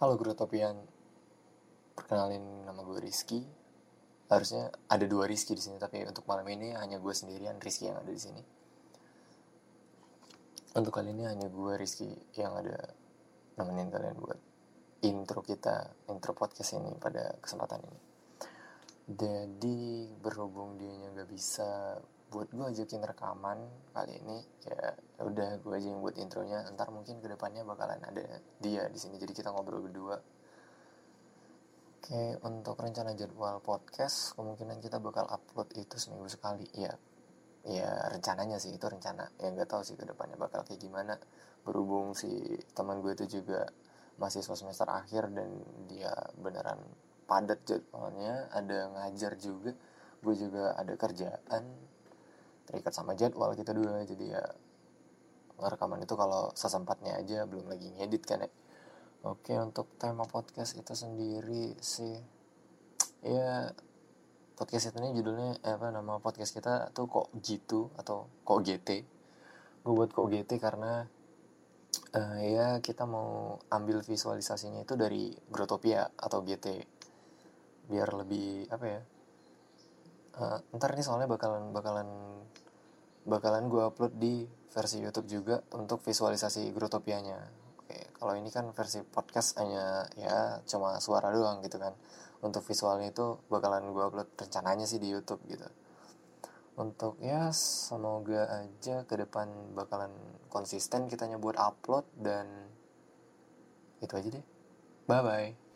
Halo Grotopian, perkenalin nama gue Rizky. Harusnya ada dua Rizky di sini, tapi untuk malam ini hanya gue sendirian Rizky yang ada di sini. Untuk kali ini hanya gue Rizky yang ada nemenin kalian buat intro kita, intro podcast ini pada kesempatan ini. Jadi berhubung dia nggak bisa buat gue ajakin rekaman kali ini ya, udah gue aja yang buat intronya ntar mungkin ke depannya bakalan ada dia di sini jadi kita ngobrol berdua. Oke untuk rencana jadwal podcast kemungkinan kita bakal upload itu seminggu sekali. Ya ya rencananya sih itu rencana. Ya nggak tahu sih ke depannya bakal kayak gimana. Berhubung si teman gue itu juga mahasiswa semester akhir dan dia beneran padat jadwalnya ada ngajar juga gue juga ada kerjaan terikat sama jadwal kita dua jadi ya rekaman itu kalau sesempatnya aja belum lagi ngedit kan ya. Oke untuk tema podcast itu sendiri sih ya podcast itu ini judulnya eh, apa nama podcast kita tuh kok gitu atau kok GT gue buat kok GT karena uh, ya kita mau ambil visualisasinya itu dari Grotopia atau GT biar lebih apa ya uh, ntar ini soalnya bakalan bakalan bakalan gue upload di versi YouTube juga untuk visualisasi Grotopianya. Oke, kalau ini kan versi podcast hanya ya cuma suara doang gitu kan. Untuk visualnya itu bakalan gue upload rencananya sih di YouTube gitu. Untuk ya semoga aja ke depan bakalan konsisten kitanya buat upload dan itu aja deh. Bye bye.